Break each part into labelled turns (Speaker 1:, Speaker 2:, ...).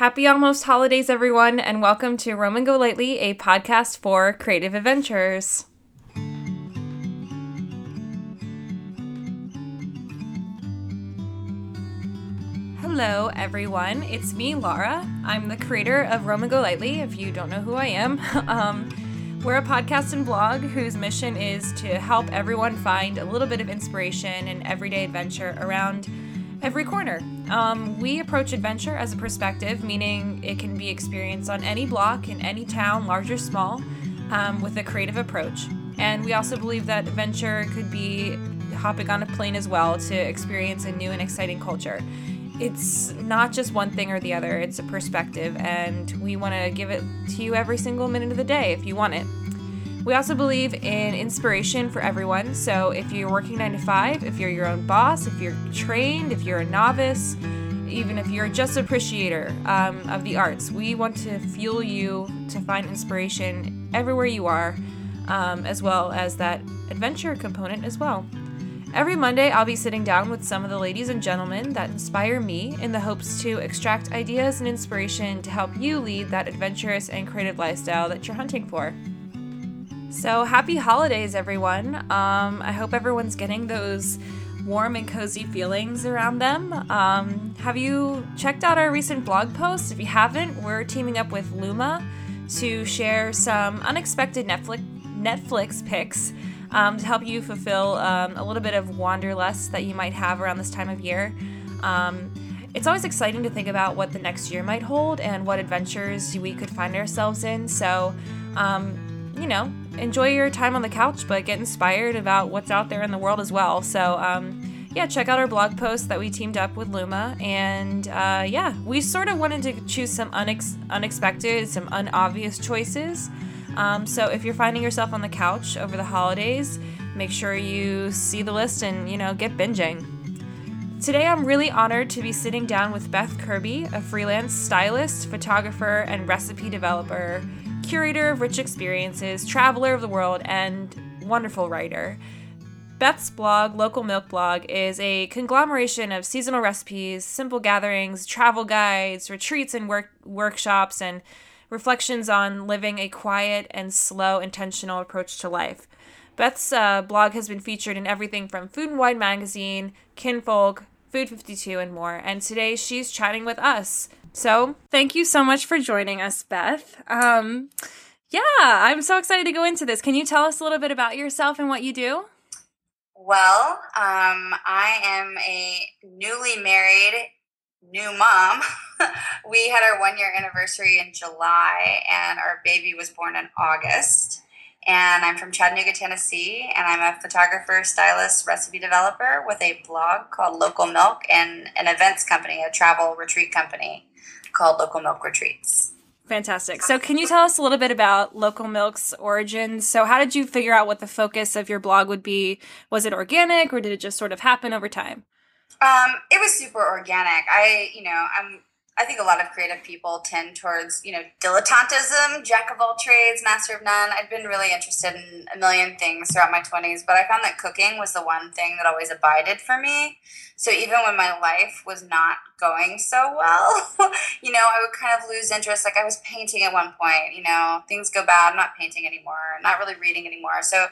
Speaker 1: Happy almost holidays, everyone, and welcome to Roam Go Lightly, a podcast for creative adventures. Hello, everyone. It's me, Laura. I'm the creator of Roam Go Lightly, if you don't know who I am. um, we're a podcast and blog whose mission is to help everyone find a little bit of inspiration and everyday adventure around every corner. Um, we approach adventure as a perspective, meaning it can be experienced on any block in any town, large or small, um, with a creative approach. And we also believe that adventure could be hopping on a plane as well to experience a new and exciting culture. It's not just one thing or the other, it's a perspective, and we want to give it to you every single minute of the day if you want it. We also believe in inspiration for everyone. So if you're working nine to five, if you're your own boss, if you're trained, if you're a novice, even if you're just an appreciator um, of the arts, we want to fuel you to find inspiration everywhere you are, um, as well as that adventure component as well. Every Monday, I'll be sitting down with some of the ladies and gentlemen that inspire me in the hopes to extract ideas and inspiration to help you lead that adventurous and creative lifestyle that you're hunting for. So, happy holidays, everyone. Um, I hope everyone's getting those warm and cozy feelings around them. Um, have you checked out our recent blog post? If you haven't, we're teaming up with Luma to share some unexpected Netflix Netflix picks um, to help you fulfill um, a little bit of wanderlust that you might have around this time of year. Um, it's always exciting to think about what the next year might hold and what adventures we could find ourselves in. So, um, you know, enjoy your time on the couch, but get inspired about what's out there in the world as well. So, um, yeah, check out our blog post that we teamed up with Luma. And uh, yeah, we sort of wanted to choose some unex- unexpected, some unobvious choices. Um, so if you're finding yourself on the couch over the holidays, make sure you see the list and, you know, get binging. Today, I'm really honored to be sitting down with Beth Kirby, a freelance stylist, photographer, and recipe developer curator of rich experiences, traveler of the world, and wonderful writer. Beth's blog, Local Milk Blog, is a conglomeration of seasonal recipes, simple gatherings, travel guides, retreats and work- workshops, and reflections on living a quiet and slow, intentional approach to life. Beth's uh, blog has been featured in everything from Food and Wine magazine, Kinfolk, Food 52, and more. And today she's chatting with us so thank you so much for joining us, Beth. Um, yeah, I'm so excited to go into this. Can you tell us a little bit about yourself and what you do?
Speaker 2: Well, um, I am a newly married new mom. we had our one year anniversary in July, and our baby was born in August. And I'm from Chattanooga, Tennessee, and I'm a photographer, stylist, recipe developer with a blog called Local Milk and an events company, a travel retreat company called Local Milk Retreats.
Speaker 1: Fantastic. So, can you tell us a little bit about Local Milk's origins? So, how did you figure out what the focus of your blog would be? Was it organic or did it just sort of happen over time?
Speaker 2: Um, it was super organic. I, you know, I'm I think a lot of creative people tend towards, you know, dilettantism, jack of all trades, master of none. I'd been really interested in a million things throughout my 20s, but I found that cooking was the one thing that always abided for me. So even when my life was not going so well, you know, I would kind of lose interest. Like I was painting at one point, you know, things go bad, I'm not painting anymore, not really reading anymore. So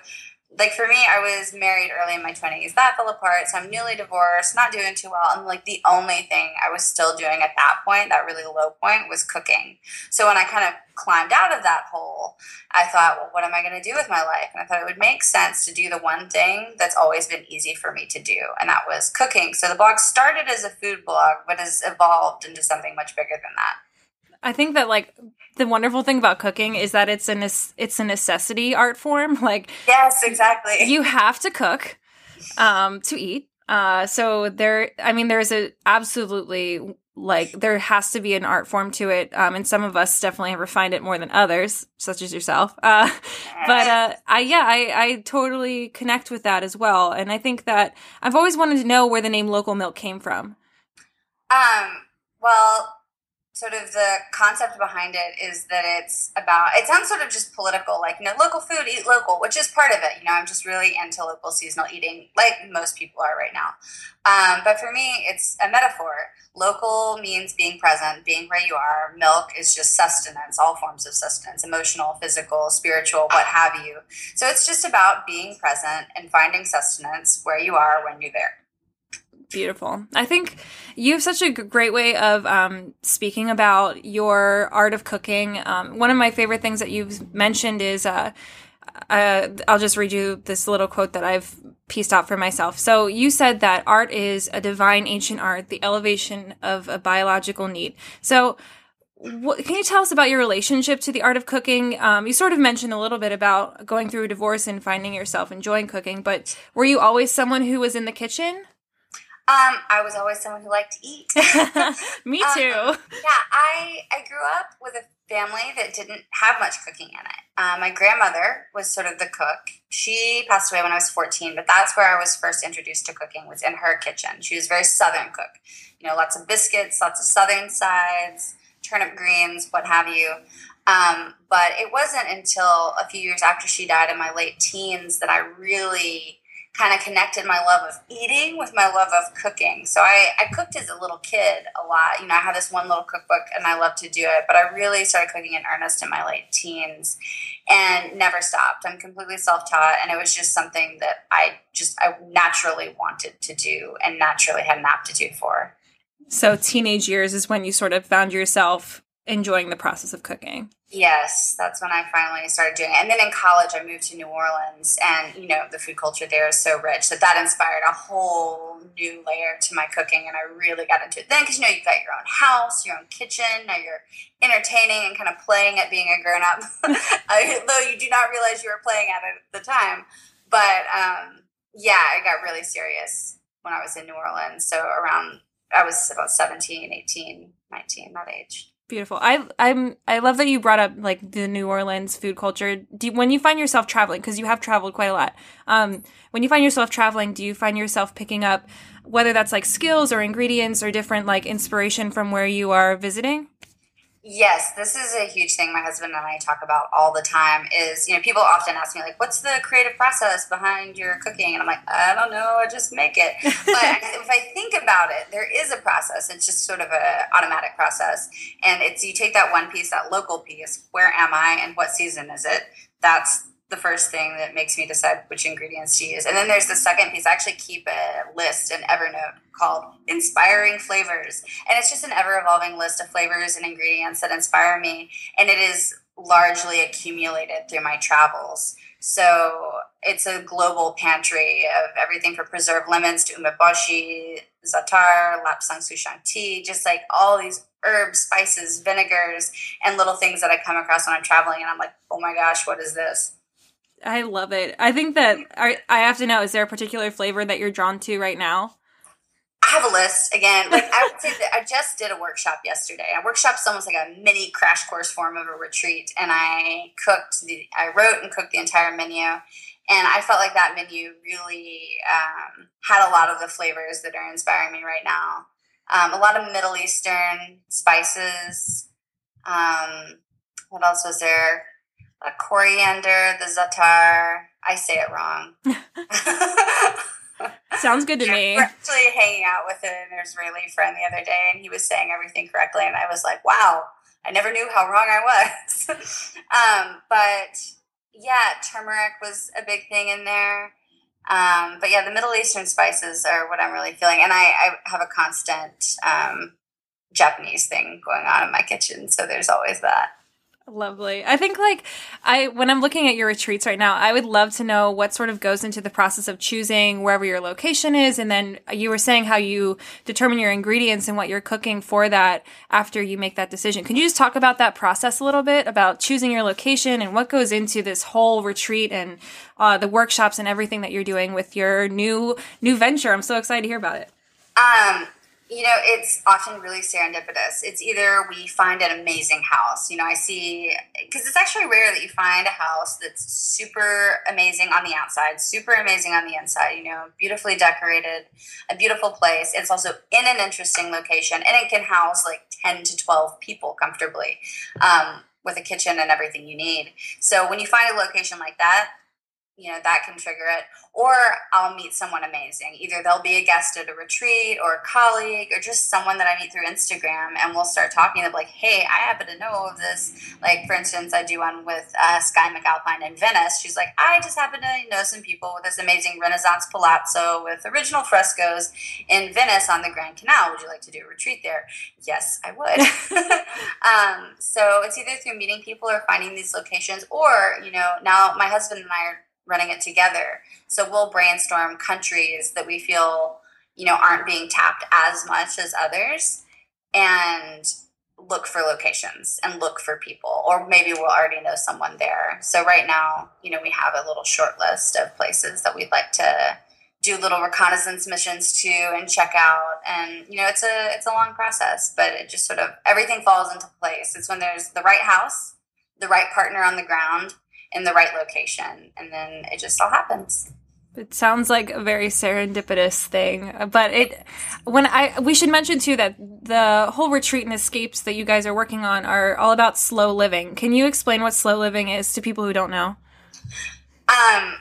Speaker 2: like for me, I was married early in my 20s. That fell apart. So I'm newly divorced, not doing too well. And like the only thing I was still doing at that point, that really low point, was cooking. So when I kind of climbed out of that hole, I thought, well, what am I going to do with my life? And I thought it would make sense to do the one thing that's always been easy for me to do, and that was cooking. So the blog started as a food blog, but has evolved into something much bigger than that.
Speaker 1: I think that like the wonderful thing about cooking is that it's a it's a necessity art form. Like
Speaker 2: yes, exactly.
Speaker 1: You have to cook um, to eat. Uh, so there, I mean, there's a absolutely like there has to be an art form to it, um, and some of us definitely have refined it more than others, such as yourself. Uh, but uh, I yeah, I I totally connect with that as well, and I think that I've always wanted to know where the name Local Milk came from.
Speaker 2: Um. Well, sort of the concept behind it is that it's about it sounds sort of just political like you know local food eat local which is part of it you know i'm just really into local seasonal eating like most people are right now. Um, but for me it's a metaphor. Local means being present being where you are. Milk is just sustenance all forms of sustenance emotional physical spiritual what have you. So it's just about being present and finding sustenance where you are when you're there
Speaker 1: Beautiful. I think you have such a great way of um, speaking about your art of cooking. Um, one of my favorite things that you've mentioned is uh, uh, I'll just read you this little quote that I've pieced out for myself. So you said that art is a divine ancient art, the elevation of a biological need. So what, can you tell us about your relationship to the art of cooking? Um, you sort of mentioned a little bit about going through a divorce and finding yourself enjoying cooking, but were you always someone who was in the kitchen?
Speaker 2: Um, I was always someone who liked to eat.
Speaker 1: Me um, too.
Speaker 2: Um, yeah, I I grew up with a family that didn't have much cooking in it. Uh, my grandmother was sort of the cook. She passed away when I was 14, but that's where I was first introduced to cooking was in her kitchen. She was a very southern cook. You know, lots of biscuits, lots of southern sides, turnip greens, what have you. Um, but it wasn't until a few years after she died in my late teens that I really kind of connected my love of eating with my love of cooking. So I, I cooked as a little kid a lot. You know, I had this one little cookbook and I loved to do it, but I really started cooking in earnest in my late teens and never stopped. I'm completely self taught, and it was just something that I just I naturally wanted to do and naturally had an aptitude for.
Speaker 1: So, teenage years is when you sort of found yourself enjoying the process of cooking.
Speaker 2: Yes, that's when I finally started doing it. And then in college, I moved to New Orleans, and you know the food culture there is so rich that that inspired a whole new layer to my cooking, and I really got into it then because you know you've got your own house, your own kitchen. Now you're entertaining and kind of playing at being a grown up, though you do not realize you were playing at it at the time. But um, yeah, I got really serious when I was in New Orleans. So around I was about 17, 18, 19, that age.
Speaker 1: Beautiful. I I'm I love that you brought up like the New Orleans food culture. Do when you find yourself traveling because you have traveled quite a lot. Um, when you find yourself traveling, do you find yourself picking up whether that's like skills or ingredients or different like inspiration from where you are visiting?
Speaker 2: Yes, this is a huge thing my husband and I talk about all the time is, you know, people often ask me like, what's the creative process behind your cooking? And I'm like, I don't know, I just make it. But if I think about it, there is a process. It's just sort of a automatic process. And it's you take that one piece, that local piece, where am I and what season is it? That's the first thing that makes me decide which ingredients to use. And then there's the second piece. I actually keep a list in Evernote called Inspiring Flavors. And it's just an ever evolving list of flavors and ingredients that inspire me. And it is largely accumulated through my travels. So it's a global pantry of everything from preserved lemons to umeboshi, za'atar, lapsang souchong tea, just like all these herbs, spices, vinegars, and little things that I come across when I'm traveling. And I'm like, oh my gosh, what is this?
Speaker 1: I love it. I think that I, I have to know is there a particular flavor that you're drawn to right now?
Speaker 2: I have a list again. Like I would say that I just did a workshop yesterday. A workshop's almost like a mini crash course form of a retreat, and I cooked the, I wrote and cooked the entire menu, and I felt like that menu really um, had a lot of the flavors that are inspiring me right now. Um, a lot of Middle Eastern spices. Um, what else was there? A coriander, the za'atar. I say it wrong.
Speaker 1: Sounds good to
Speaker 2: yeah,
Speaker 1: me.
Speaker 2: We're actually hanging out with an Israeli friend the other day, and he was saying everything correctly, and I was like, "Wow, I never knew how wrong I was." um, but yeah, turmeric was a big thing in there. Um, but yeah, the Middle Eastern spices are what I'm really feeling, and I, I have a constant um, Japanese thing going on in my kitchen, so there's always that.
Speaker 1: Lovely. I think like I when I'm looking at your retreats right now, I would love to know what sort of goes into the process of choosing wherever your location is and then you were saying how you determine your ingredients and what you're cooking for that after you make that decision. Can you just talk about that process a little bit about choosing your location and what goes into this whole retreat and uh, the workshops and everything that you're doing with your new new venture? I'm so excited to hear about it.
Speaker 2: Um you know, it's often really serendipitous. It's either we find an amazing house. You know, I see, because it's actually rare that you find a house that's super amazing on the outside, super amazing on the inside, you know, beautifully decorated, a beautiful place. It's also in an interesting location, and it can house like 10 to 12 people comfortably um, with a kitchen and everything you need. So when you find a location like that, you know that can trigger it or i'll meet someone amazing. Either they'll be a guest at a retreat or a colleague or just someone that i meet through instagram and we'll start talking of like hey i happen to know of this. Like for instance i do one with uh, Skye McAlpine in venice. She's like i just happen to know some people with this amazing renaissance palazzo with original frescoes in venice on the grand canal. Would you like to do a retreat there? Yes i would. Um, so it's either through meeting people or finding these locations or you know now my husband and i are running it together. So we'll brainstorm countries that we feel, you know, aren't being tapped as much as others and look for locations and look for people or maybe we'll already know someone there. So right now, you know, we have a little short list of places that we'd like to do little reconnaissance missions to and check out and you know it's a it's a long process but it just sort of everything falls into place it's when there's the right house the right partner on the ground in the right location and then it just all happens.
Speaker 1: It sounds like a very serendipitous thing but it when i we should mention too that the whole retreat and escapes that you guys are working on are all about slow living. Can you explain what slow living is to people who don't know?
Speaker 2: Um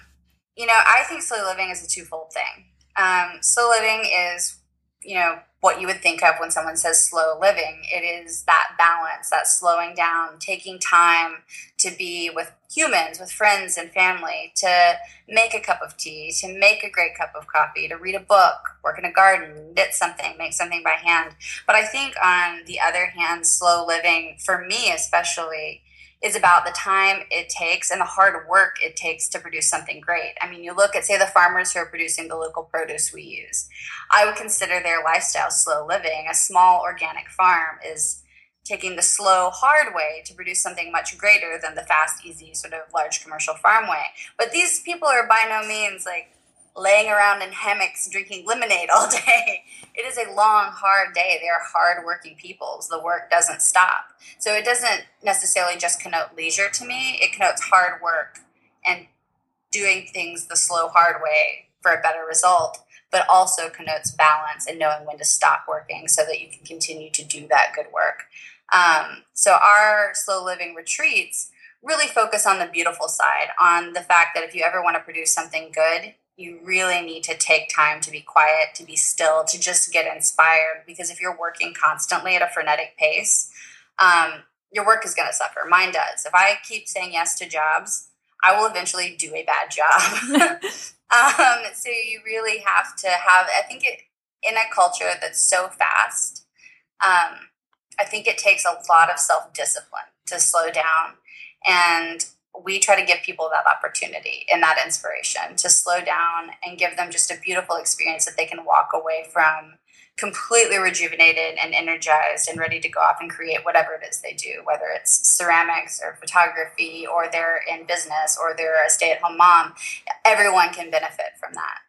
Speaker 2: you know i think slow living is a twofold thing. Um slow living is you know what you would think of when someone says slow living. It is that balance, that slowing down, taking time to be with humans, with friends and family, to make a cup of tea, to make a great cup of coffee, to read a book, work in a garden, knit something, make something by hand. But I think on the other hand, slow living, for me especially, is about the time it takes and the hard work it takes to produce something great. I mean, you look at, say, the farmers who are producing the local produce we use. I would consider their lifestyle slow living. A small organic farm is taking the slow, hard way to produce something much greater than the fast, easy, sort of large commercial farm way. But these people are by no means like laying around in hammocks drinking lemonade all day. It is a long, hard day. They are hard-working people. The work doesn't stop. So it doesn't necessarily just connote leisure to me. It connotes hard work and doing things the slow, hard way for a better result, but also connotes balance and knowing when to stop working so that you can continue to do that good work. Um, so our slow living retreats really focus on the beautiful side, on the fact that if you ever want to produce something good, you really need to take time to be quiet, to be still, to just get inspired. Because if you're working constantly at a frenetic pace, um, your work is going to suffer. Mine does. If I keep saying yes to jobs, I will eventually do a bad job. um, so you really have to have, I think, it, in a culture that's so fast, um, I think it takes a lot of self discipline to slow down and we try to give people that opportunity and that inspiration to slow down and give them just a beautiful experience that they can walk away from completely rejuvenated and energized and ready to go off and create whatever it is they do, whether it's ceramics or photography or they're in business or they're a stay at home mom. Everyone can benefit from that.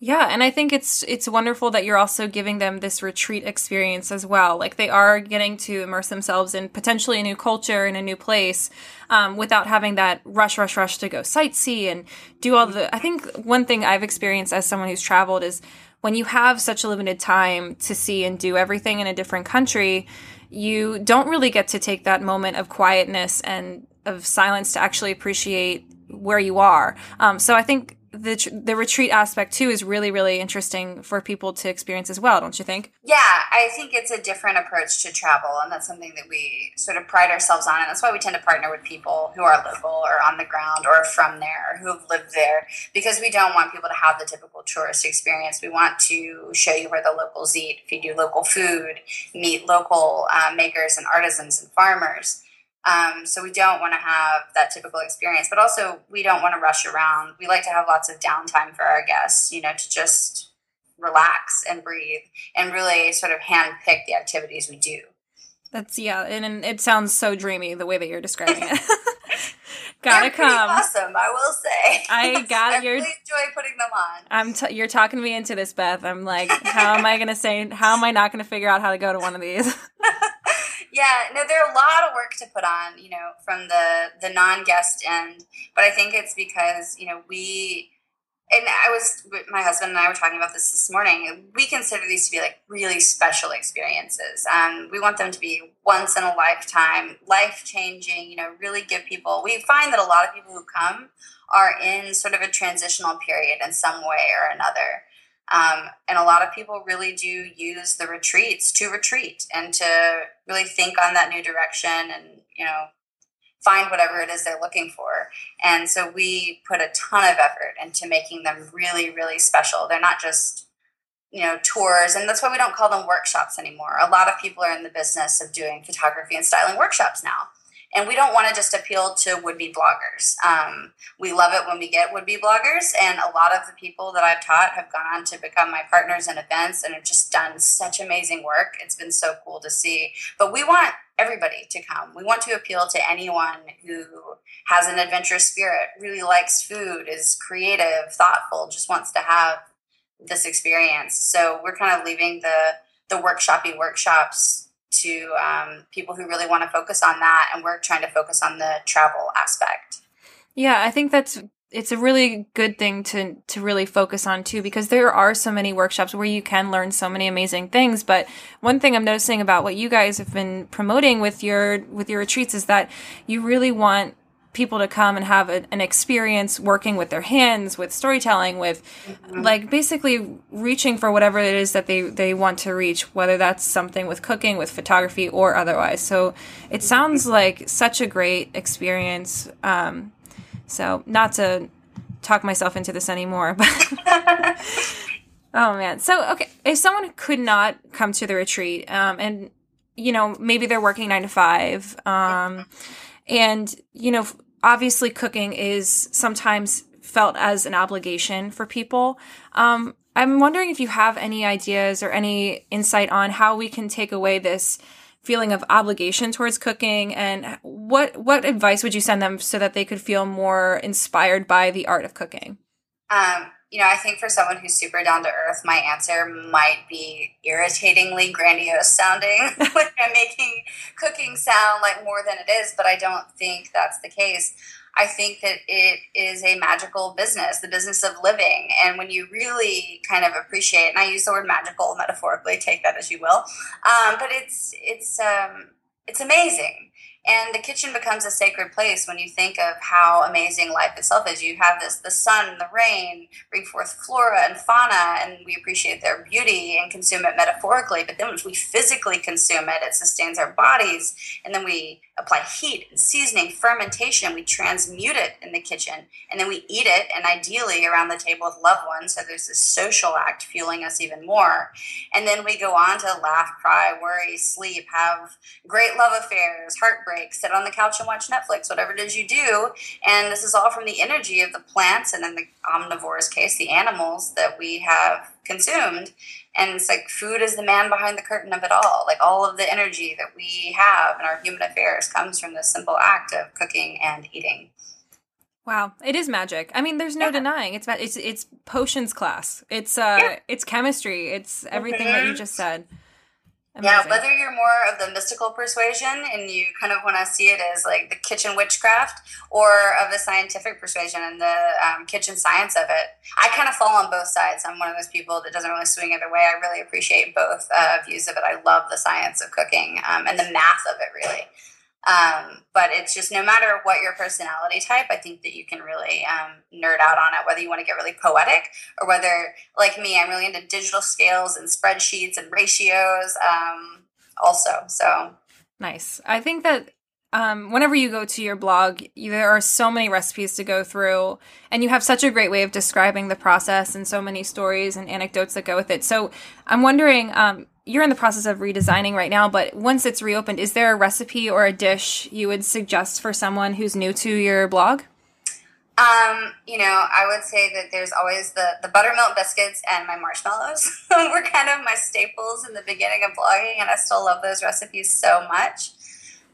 Speaker 1: Yeah, and I think it's it's wonderful that you're also giving them this retreat experience as well. Like they are getting to immerse themselves in potentially a new culture in a new place, um, without having that rush, rush, rush to go sightsee and do all the. I think one thing I've experienced as someone who's traveled is when you have such a limited time to see and do everything in a different country, you don't really get to take that moment of quietness and of silence to actually appreciate where you are. Um, so I think the the retreat aspect too is really really interesting for people to experience as well don't you think?
Speaker 2: Yeah i think it's a different approach to travel and that's something that we sort of pride ourselves on and that's why we tend to partner with people who are local or on the ground or from there or who have lived there because we don't want people to have the typical tourist experience. We want to show you where the locals eat feed you local food meet local uh, makers and artisans and farmers um, so we don't want to have that typical experience, but also we don't want to rush around. We like to have lots of downtime for our guests, you know, to just relax and breathe and really sort of hand pick the activities we do.
Speaker 1: That's yeah, and, and it sounds so dreamy the way that you're describing it. Gotta come.
Speaker 2: Awesome, I will say.
Speaker 1: I got
Speaker 2: I
Speaker 1: your-
Speaker 2: really enjoy putting them on.
Speaker 1: I'm t- you're talking me into this, Beth. I'm like, how am I gonna say? How am I not gonna figure out how to go to one of these?
Speaker 2: Yeah, no, there are a lot of work to put on, you know, from the the non guest end. But I think it's because you know we and I was my husband and I were talking about this this morning. We consider these to be like really special experiences. Um, we want them to be once in a lifetime, life changing. You know, really give people. We find that a lot of people who come are in sort of a transitional period in some way or another. Um, and a lot of people really do use the retreats to retreat and to really think on that new direction and, you know, find whatever it is they're looking for. And so we put a ton of effort into making them really, really special. They're not just, you know, tours. And that's why we don't call them workshops anymore. A lot of people are in the business of doing photography and styling workshops now. And we don't want to just appeal to would be bloggers. Um, we love it when we get would be bloggers. And a lot of the people that I've taught have gone on to become my partners in events and have just done such amazing work. It's been so cool to see. But we want everybody to come. We want to appeal to anyone who has an adventurous spirit, really likes food, is creative, thoughtful, just wants to have this experience. So we're kind of leaving the the workshoppy workshops to um, people who really want to focus on that, and we're trying to focus on the travel aspect.
Speaker 1: Yeah, I think that's it's a really good thing to to really focus on too because there are so many workshops where you can learn so many amazing things but one thing i'm noticing about what you guys have been promoting with your with your retreats is that you really want people to come and have a, an experience working with their hands with storytelling with mm-hmm. like basically reaching for whatever it is that they they want to reach whether that's something with cooking with photography or otherwise so it sounds like such a great experience um, so, not to talk myself into this anymore, but oh man. So, okay, if someone could not come to the retreat, um, and you know, maybe they're working nine to five, um, and you know, obviously, cooking is sometimes felt as an obligation for people. Um, I'm wondering if you have any ideas or any insight on how we can take away this feeling of obligation towards cooking and what what advice would you send them so that they could feel more inspired by the art of cooking
Speaker 2: um, you know i think for someone who's super down to earth my answer might be irritatingly grandiose sounding like i'm making cooking sound like more than it is but i don't think that's the case I think that it is a magical business, the business of living. And when you really kind of appreciate, and I use the word magical metaphorically, take that as you will, um, but it's it's um, it's amazing and the kitchen becomes a sacred place when you think of how amazing life itself is. You have this the sun, the rain bring forth flora and fauna, and we appreciate their beauty and consume it metaphorically. But then, when we physically consume it, it sustains our bodies, and then we apply heat and seasoning, fermentation. We transmute it in the kitchen, and then we eat it, and ideally around the table with loved ones. So there's this social act fueling us even more, and then we go on to laugh, cry, worry, sleep, have great love affairs, heartbreak sit on the couch and watch Netflix, whatever it is you do. And this is all from the energy of the plants and in the omnivore's case, the animals that we have consumed. And it's like food is the man behind the curtain of it all. Like all of the energy that we have in our human affairs comes from this simple act of cooking and eating.
Speaker 1: Wow, it is magic. I mean, there's no yeah. denying it's it's it's potions class. It's uh, yeah. it's chemistry. It's everything mm-hmm. that you just said.
Speaker 2: Amazing. Yeah, whether you're more of the mystical persuasion and you kind of want to see it as like the kitchen witchcraft or of the scientific persuasion and the um, kitchen science of it, I kind of fall on both sides. I'm one of those people that doesn't really swing either way. I really appreciate both uh, views of it. I love the science of cooking um, and the math of it, really. Um, but it's just no matter what your personality type, I think that you can really um, nerd out on it, whether you want to get really poetic or whether, like me, I'm really into digital scales and spreadsheets and ratios um, also. So
Speaker 1: nice. I think that um, whenever you go to your blog, there are so many recipes to go through, and you have such a great way of describing the process and so many stories and anecdotes that go with it. So I'm wondering, um, you're in the process of redesigning right now, but once it's reopened, is there a recipe or a dish you would suggest for someone who's new to your blog?
Speaker 2: Um, you know, I would say that there's always the, the buttermilk biscuits and my marshmallows were kind of my staples in the beginning of blogging, and I still love those recipes so much.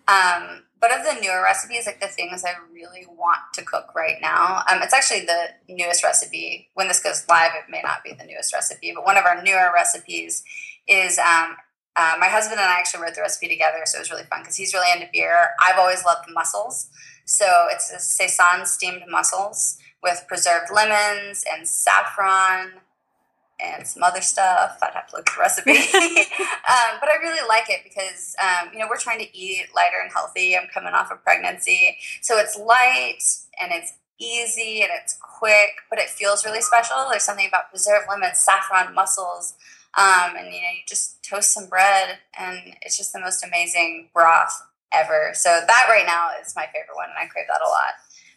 Speaker 2: Um, but of the newer recipes, like the things I really want to cook right now, um, it's actually the newest recipe. When this goes live, it may not be the newest recipe, but one of our newer recipes is um, uh, my husband and I actually wrote the recipe together, so it was really fun because he's really into beer. I've always loved mussels, so it's a saison steamed mussels with preserved lemons and saffron and some other stuff. I'd have to look at the recipe. um, but I really like it because, um, you know, we're trying to eat lighter and healthy. I'm coming off of pregnancy. So it's light and it's easy and it's quick, but it feels really special. There's something about preserved lemons, saffron, mussels. Um, and, you know, you just toast some bread and it's just the most amazing broth ever. So that right now is my favorite one and I crave that a lot.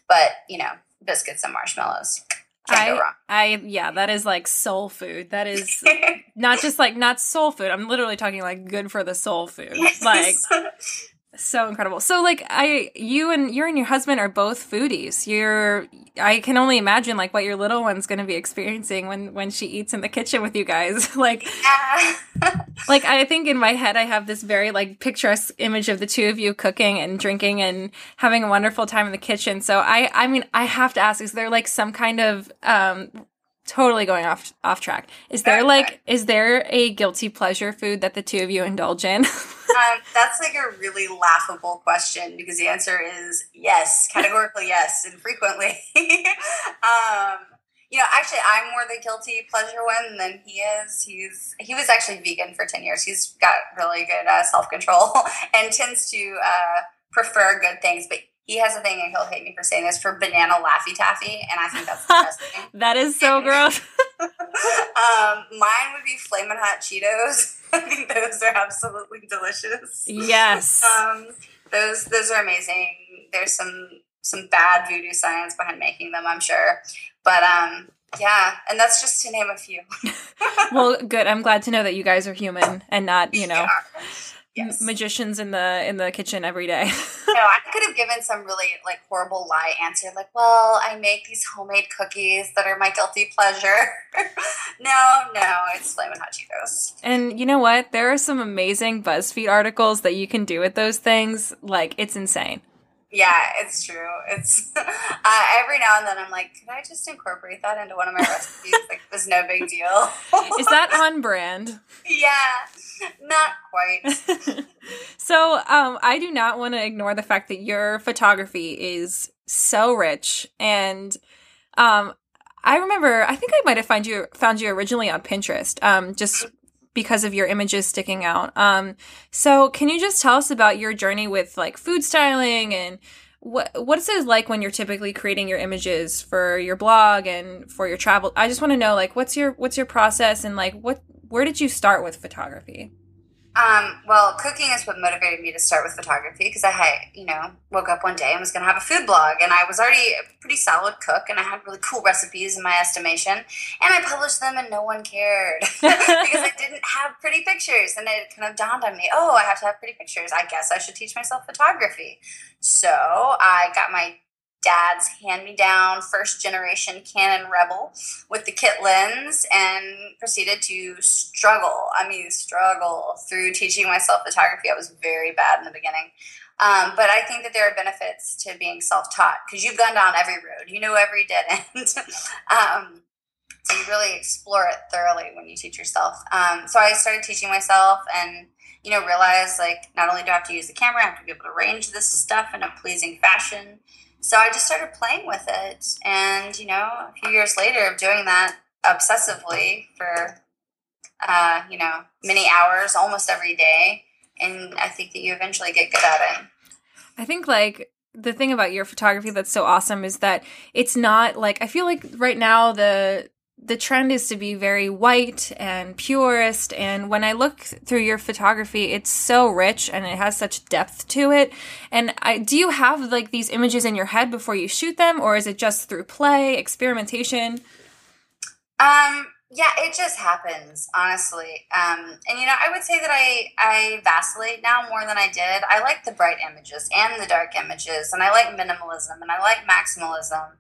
Speaker 2: But, you know, biscuits and marshmallows.
Speaker 1: Can't I, I, yeah, that is like soul food. That is not just like not soul food. I'm literally talking like good for the soul food. Like so incredible. So like I you and you and your husband are both foodies. You're I can only imagine like what your little one's going to be experiencing when when she eats in the kitchen with you guys. like like I think in my head I have this very like picturesque image of the two of you cooking and drinking and having a wonderful time in the kitchen. So I I mean I have to ask is there like some kind of um totally going off off track. Is there like is there a guilty pleasure food that the two of you indulge in?
Speaker 2: um, that's like a really laughable question because the answer is yes, categorically yes, and frequently. um, you know, actually, I'm more the guilty pleasure one than he is. He's he was actually vegan for ten years. He's got really good uh, self control and tends to uh, prefer good things, but he has a thing, and he'll hate me for saying this, for banana Laffy Taffy, and I think that's disgusting.
Speaker 1: that is so gross.
Speaker 2: um, mine would be flaming Hot Cheetos. I think those are absolutely delicious.
Speaker 1: Yes.
Speaker 2: Um, those those are amazing. There's some some bad voodoo science behind making them, I'm sure. But um, yeah, and that's just to name a few.
Speaker 1: well, good. I'm glad to know that you guys are human and not, you know. Yeah
Speaker 2: yes.
Speaker 1: magicians in the in the kitchen every day.
Speaker 2: no, I could have given some really like horrible lie answer, like, "Well, I make these homemade cookies that are my guilty pleasure." no, no, it's flaming hot Cheetos.
Speaker 1: And you know what? There are some amazing BuzzFeed articles that you can do with those things. Like, it's insane.
Speaker 2: Yeah, it's true. It's uh, every now and then I'm like, could I just incorporate that into one of my recipes? like, it's no big deal.
Speaker 1: Is that on brand?
Speaker 2: Yeah, not quite.
Speaker 1: so, um, I do not want to ignore the fact that your photography is so rich, and um, I remember. I think I might have found you found you originally on Pinterest. Um, just because of your images sticking out. Um, so can you just tell us about your journey with like food styling and what what is it like when you're typically creating your images for your blog and for your travel? I just want to know like what's your what's your process and like what where did you start with photography?
Speaker 2: Um, well, cooking is what motivated me to start with photography because I had, you know, woke up one day and was going to have a food blog, and I was already a pretty solid cook, and I had really cool recipes in my estimation, and I published them, and no one cared because I didn't have pretty pictures, and it kind of dawned on me, oh, I have to have pretty pictures. I guess I should teach myself photography. So I got my dad's hand me down first generation Canon Rebel with the kit lens and proceeded to struggle. I mean, struggle through teaching myself photography. I was very bad in the beginning. Um, but I think that there are benefits to being self taught because you've gone down every road, you know every dead end. um, so you really explore it thoroughly when you teach yourself. Um, so I started teaching myself and you know realized like not only do I have to use the camera, I have to be able to arrange this stuff in a pleasing fashion so I just started playing with it. And, you know, a few years later of doing that obsessively for, uh, you know, many hours, almost every day. And I think that you eventually get good at it.
Speaker 1: I think, like, the thing about your photography that's so awesome is that it's not like I feel like right now the the trend is to be very white and purist and when i look through your photography it's so rich and it has such depth to it. And I, do you have like these images in your head before you shoot them or is it just through play experimentation?
Speaker 2: Um yeah it just happens honestly. Um and you know i would say that i i vacillate now more than i did. I like the bright images and the dark images and i like minimalism and i like maximalism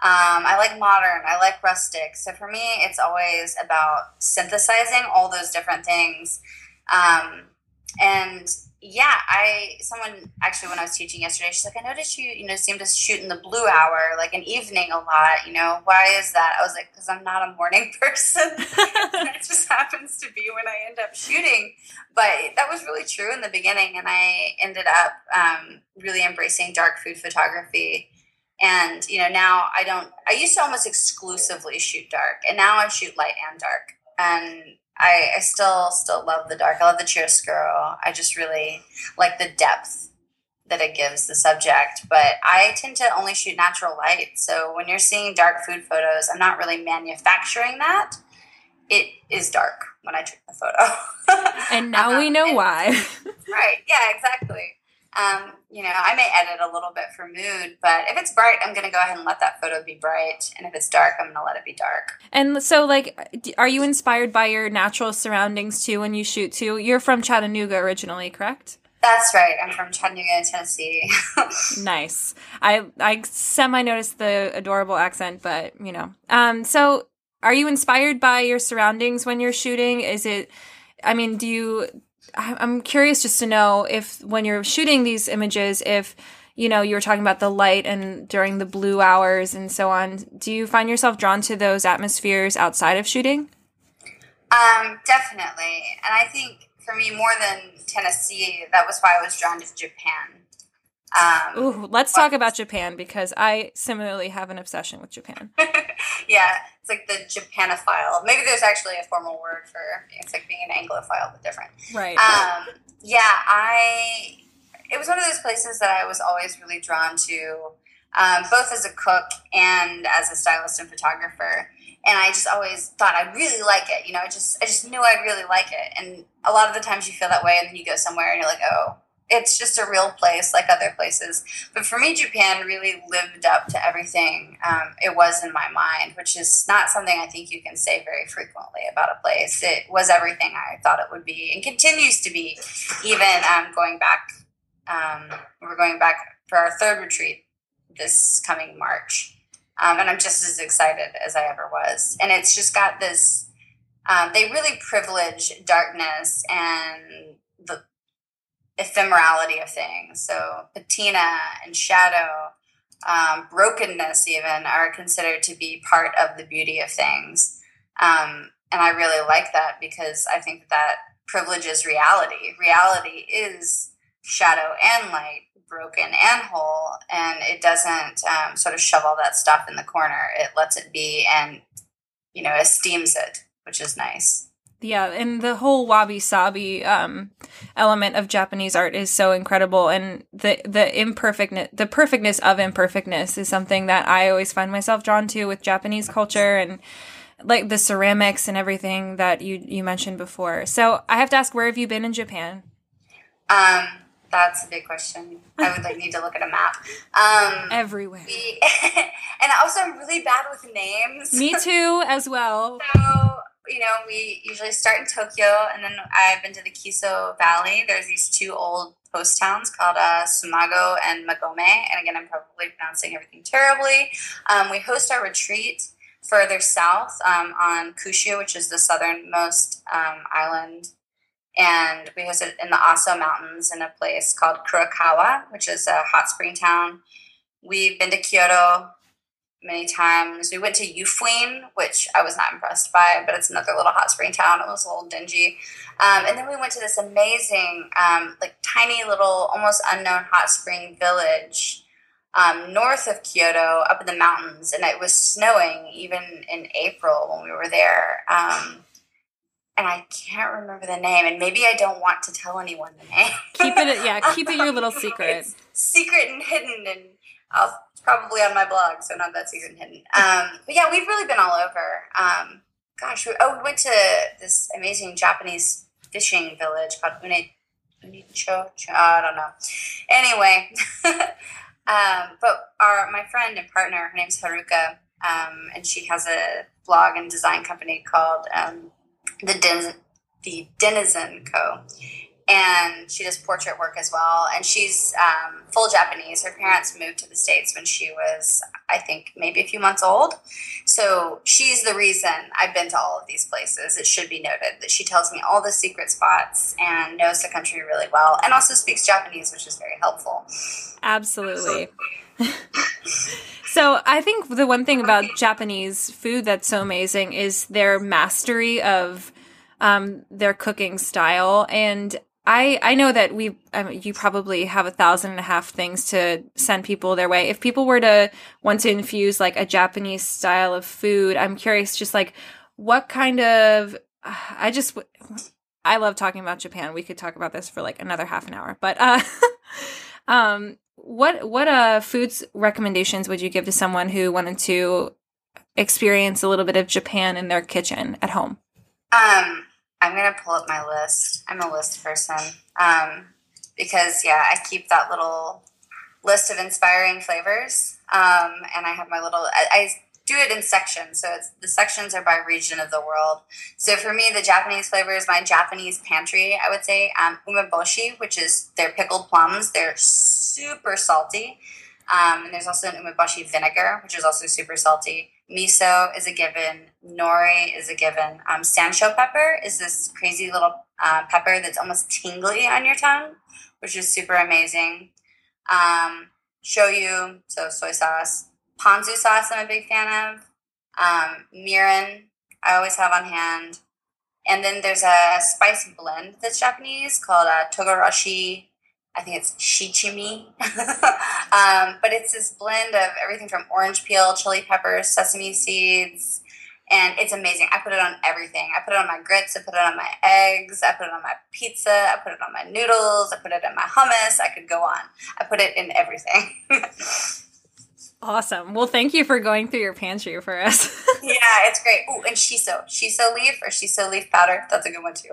Speaker 2: um, I like modern. I like rustic. So for me, it's always about synthesizing all those different things. Um, and yeah, I someone actually when I was teaching yesterday, she's like, I noticed you, you know, seem to shoot in the blue hour, like an evening a lot. You know, why is that? I was like, because I'm not a morning person. it just happens to be when I end up shooting. But that was really true in the beginning, and I ended up um, really embracing dark food photography. And you know, now I don't. I used to almost exclusively shoot dark, and now I shoot light and dark. And I, I still still love the dark. I love the chiaroscuro. I just really like the depth that it gives the subject. But I tend to only shoot natural light. So when you're seeing dark food photos, I'm not really manufacturing that. It is dark when I took the photo.
Speaker 1: and now um, we know
Speaker 2: and,
Speaker 1: why.
Speaker 2: right. Yeah, exactly. Um, you know, I may edit a little bit for mood, but if it's bright, I'm going to go ahead and let that photo be bright. And if it's dark, I'm going to let it be dark.
Speaker 1: And so, like, are you inspired by your natural surroundings too when you shoot too? You're from Chattanooga originally, correct?
Speaker 2: That's right. I'm from Chattanooga, Tennessee.
Speaker 1: nice. I I semi noticed the adorable accent, but you know. Um. So, are you inspired by your surroundings when you're shooting? Is it? I mean, do you I'm curious just to know if when you're shooting these images, if you know you were talking about the light and during the blue hours and so on, do you find yourself drawn to those atmospheres outside of shooting?
Speaker 2: Um, definitely, and I think for me more than Tennessee, that was why I was drawn to Japan.
Speaker 1: Um, Ooh, let's but, talk about Japan because I similarly have an obsession with Japan.
Speaker 2: yeah, it's like the Japanophile. Maybe there's actually a formal word for it's like being an Anglophile, but different.
Speaker 1: Right.
Speaker 2: Um, yeah, I. It was one of those places that I was always really drawn to, um, both as a cook and as a stylist and photographer. And I just always thought I really like it. You know, I just I just knew I'd really like it. And a lot of the times you feel that way, and then you go somewhere and you're like, oh, it's just a real place like other places. But for me, Japan really lived up to everything um, it was in my mind, which is not something I think you can say very frequently about a place. It was everything I thought it would be and continues to be, even um, going back. Um, we're going back for our third retreat this coming March. Um, and I'm just as excited as I ever was. And it's just got this, um, they really privilege darkness and ephemerality of things. So patina and shadow, um, brokenness even are considered to be part of the beauty of things. Um, and I really like that because I think that privileges reality. Reality is shadow and light, broken and whole, and it doesn't um, sort of shove all that stuff in the corner. It lets it be and, you know, esteems it, which is nice.
Speaker 1: Yeah, and the whole wabi sabi um, element of Japanese art is so incredible, and the the imperfectness, the perfectness of imperfectness, is something that I always find myself drawn to with Japanese culture and like the ceramics and everything that you you mentioned before. So I have to ask, where have you been in Japan?
Speaker 2: Um, that's a big question. I would like need to look at a map. Um,
Speaker 1: Everywhere.
Speaker 2: We, and also, I'm really bad with names.
Speaker 1: Me too, as well.
Speaker 2: So you know, we usually start in Tokyo, and then I've been to the Kiso Valley. There's these two old post towns called uh, Tsumago and Magome. And again, I'm probably pronouncing everything terribly. Um, we host our retreat further south um, on Kyushu, which is the southernmost um, island. And we host it in the Aso Mountains in a place called Kurokawa, which is a hot spring town. We've been to Kyoto many times. We went to Yufuin, which I was not impressed by, but it's another little hot spring town. It was a little dingy. Um, and then we went to this amazing, um, like tiny little, almost unknown hot spring village um, north of Kyoto, up in the mountains, and it was snowing even in April when we were there. Um, and I can't remember the name, and maybe I don't want to tell anyone the name.
Speaker 1: keep it, yeah, keep it your little secret.
Speaker 2: secret and hidden, and I'll probably on my blog, so not that secret and hidden. Um, but yeah, we've really been all over. Um, gosh, we, oh, we went to this amazing Japanese fishing village called Une, Unicho. I don't know. Anyway, um, but our my friend and partner, her name's Haruka, um, and she has a blog and design company called um, the Den- the Denizen Co. and she does portrait work as well. And she's um, full Japanese. Her parents moved to the States when she was, I think, maybe a few months old. So she's the reason I've been to all of these places. It should be noted that she tells me all the secret spots and knows the country really well and also speaks Japanese, which is very helpful.
Speaker 1: Absolutely. so I think the one thing about Japanese food that's so amazing is their mastery of um, their cooking style. And I I know that we um, you probably have a thousand and a half things to send people their way. If people were to want to infuse like a Japanese style of food, I'm curious, just like what kind of I just I love talking about Japan. We could talk about this for like another half an hour, but uh, um, what what uh foods recommendations would you give to someone who wanted to experience a little bit of Japan in their kitchen at home?
Speaker 2: Um I'm gonna pull up my list. I'm a list person. Um, because yeah, I keep that little list of inspiring flavors. Um, and I have my little I, I do it in sections. So it's the sections are by region of the world. So for me, the Japanese flavors, my Japanese pantry, I would say um, umeboshi, which is their pickled plums. They're super salty. Um, and there's also an umeboshi vinegar, which is also super salty. Miso is a given. Nori is a given. Um, sansho pepper is this crazy little uh, pepper that's almost tingly on your tongue, which is super amazing. Um, shoyu, so soy sauce. Ponzu sauce, I'm a big fan of. Um, mirin, I always have on hand. And then there's a spice blend that's Japanese called uh, togarashi I think it's shichimi. um, but it's this blend of everything from orange peel, chili peppers, sesame seeds, and it's amazing. I put it on everything. I put it on my grits, I put it on my eggs, I put it on my pizza, I put it on my noodles, I put it in my hummus. I could go on. I put it in everything.
Speaker 1: awesome. Well, thank you for going through your pantry for us.
Speaker 2: yeah, it's great. Oh, and shiso. Shiso leaf or shiso leaf powder. That's a good one too.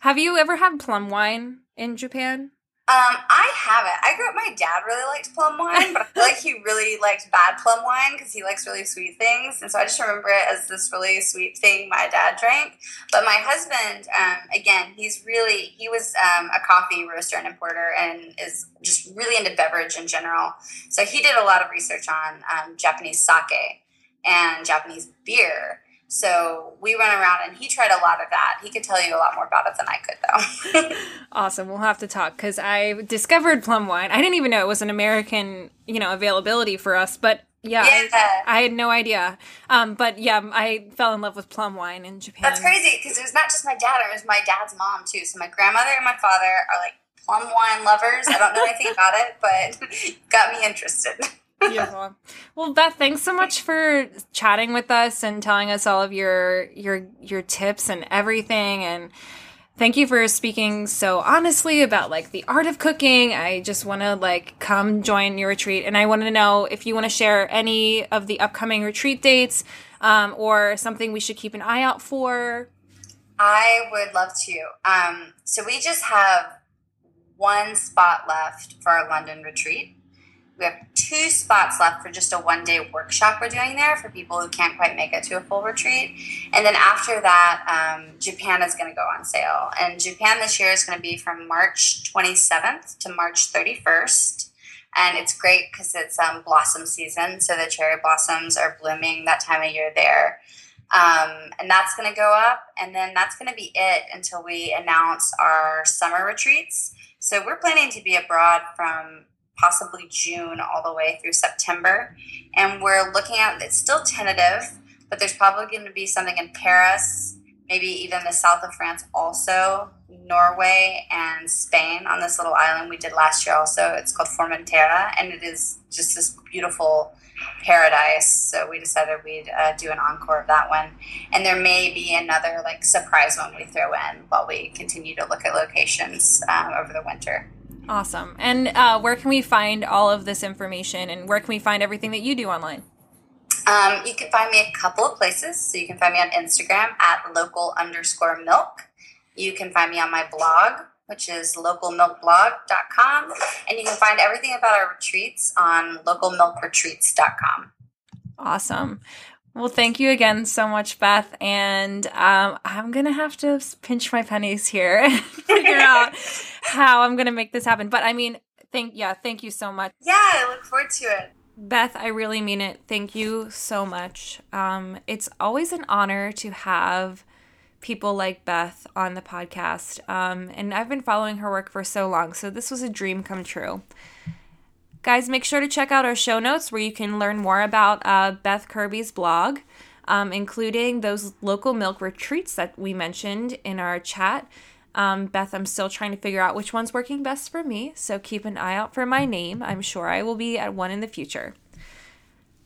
Speaker 1: Have you ever had plum wine in Japan?
Speaker 2: Um, I haven't. I grew up. My dad really liked plum wine, but I feel like he really liked bad plum wine because he likes really sweet things, and so I just remember it as this really sweet thing my dad drank. But my husband, um, again, he's really he was um, a coffee roaster and importer, and is just really into beverage in general. So he did a lot of research on um, Japanese sake and Japanese beer. So we went around and he tried a lot of that. He could tell you a lot more about it than I could, though.
Speaker 1: awesome. We'll have to talk because I discovered plum wine. I didn't even know it was an American, you know, availability for us, but yeah, yeah. I, I, had no idea. Um, but yeah, I fell in love with plum wine in Japan.
Speaker 2: That's crazy because it was not just my dad; it was my dad's mom too. So my grandmother and my father are like plum wine lovers. I don't know anything about it, but got me interested.
Speaker 1: Beautiful. Well, Beth, thanks so much for chatting with us and telling us all of your your your tips and everything and thank you for speaking so honestly about like the art of cooking. I just want to like come join your retreat and I want to know if you want to share any of the upcoming retreat dates um, or something we should keep an eye out for.
Speaker 2: I would love to. Um, so we just have one spot left for our London retreat. We have two spots left for just a one day workshop we're doing there for people who can't quite make it to a full retreat. And then after that, um, Japan is going to go on sale. And Japan this year is going to be from March 27th to March 31st. And it's great because it's um, blossom season. So the cherry blossoms are blooming that time of year there. Um, and that's going to go up. And then that's going to be it until we announce our summer retreats. So we're planning to be abroad from possibly June all the way through September. And we're looking at it's still tentative, but there's probably going to be something in Paris, maybe even the south of France also, Norway and Spain on this little island we did last year also. It's called Formentera and it is just this beautiful paradise. So we decided we'd uh, do an encore of that one. And there may be another like surprise one we throw in while we continue to look at locations um, over the winter.
Speaker 1: Awesome. And uh, where can we find all of this information and where can we find everything that you do online?
Speaker 2: Um, you can find me a couple of places. So you can find me on Instagram at local underscore milk. You can find me on my blog, which is localmilkblog.com. And you can find everything about our retreats on localmilkretreats.com.
Speaker 1: Awesome. Well, thank you again so much, Beth. And um, I'm going to have to pinch my pennies here and figure out how I'm going to make this happen. But I mean, thank, yeah, thank you so much.
Speaker 2: Yeah, I look forward to it.
Speaker 1: Beth, I really mean it. Thank you so much. Um, it's always an honor to have people like Beth on the podcast. Um, and I've been following her work for so long, so this was a dream come true. Guys, make sure to check out our show notes where you can learn more about uh, Beth Kirby's blog, um, including those local milk retreats that we mentioned in our chat. Um, Beth, I'm still trying to figure out which one's working best for me, so keep an eye out for my name. I'm sure I will be at one in the future.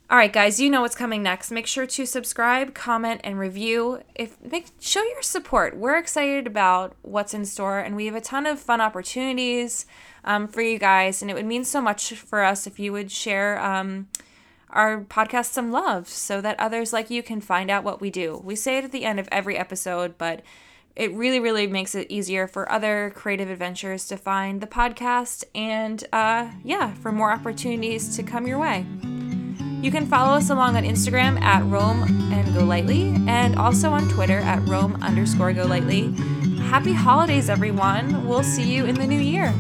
Speaker 1: All right, guys, you know what's coming next. Make sure to subscribe, comment, and review. If make, show your support. We're excited about what's in store, and we have a ton of fun opportunities um, for you guys. And it would mean so much for us if you would share um, our podcast some love so that others like you can find out what we do. We say it at the end of every episode, but it really, really makes it easier for other creative adventures to find the podcast and, uh, yeah, for more opportunities to come your way. You can follow us along on Instagram at Roam and Go Lightly and also on Twitter at Roam underscore Go Lightly. Happy holidays, everyone. We'll see you in the new year.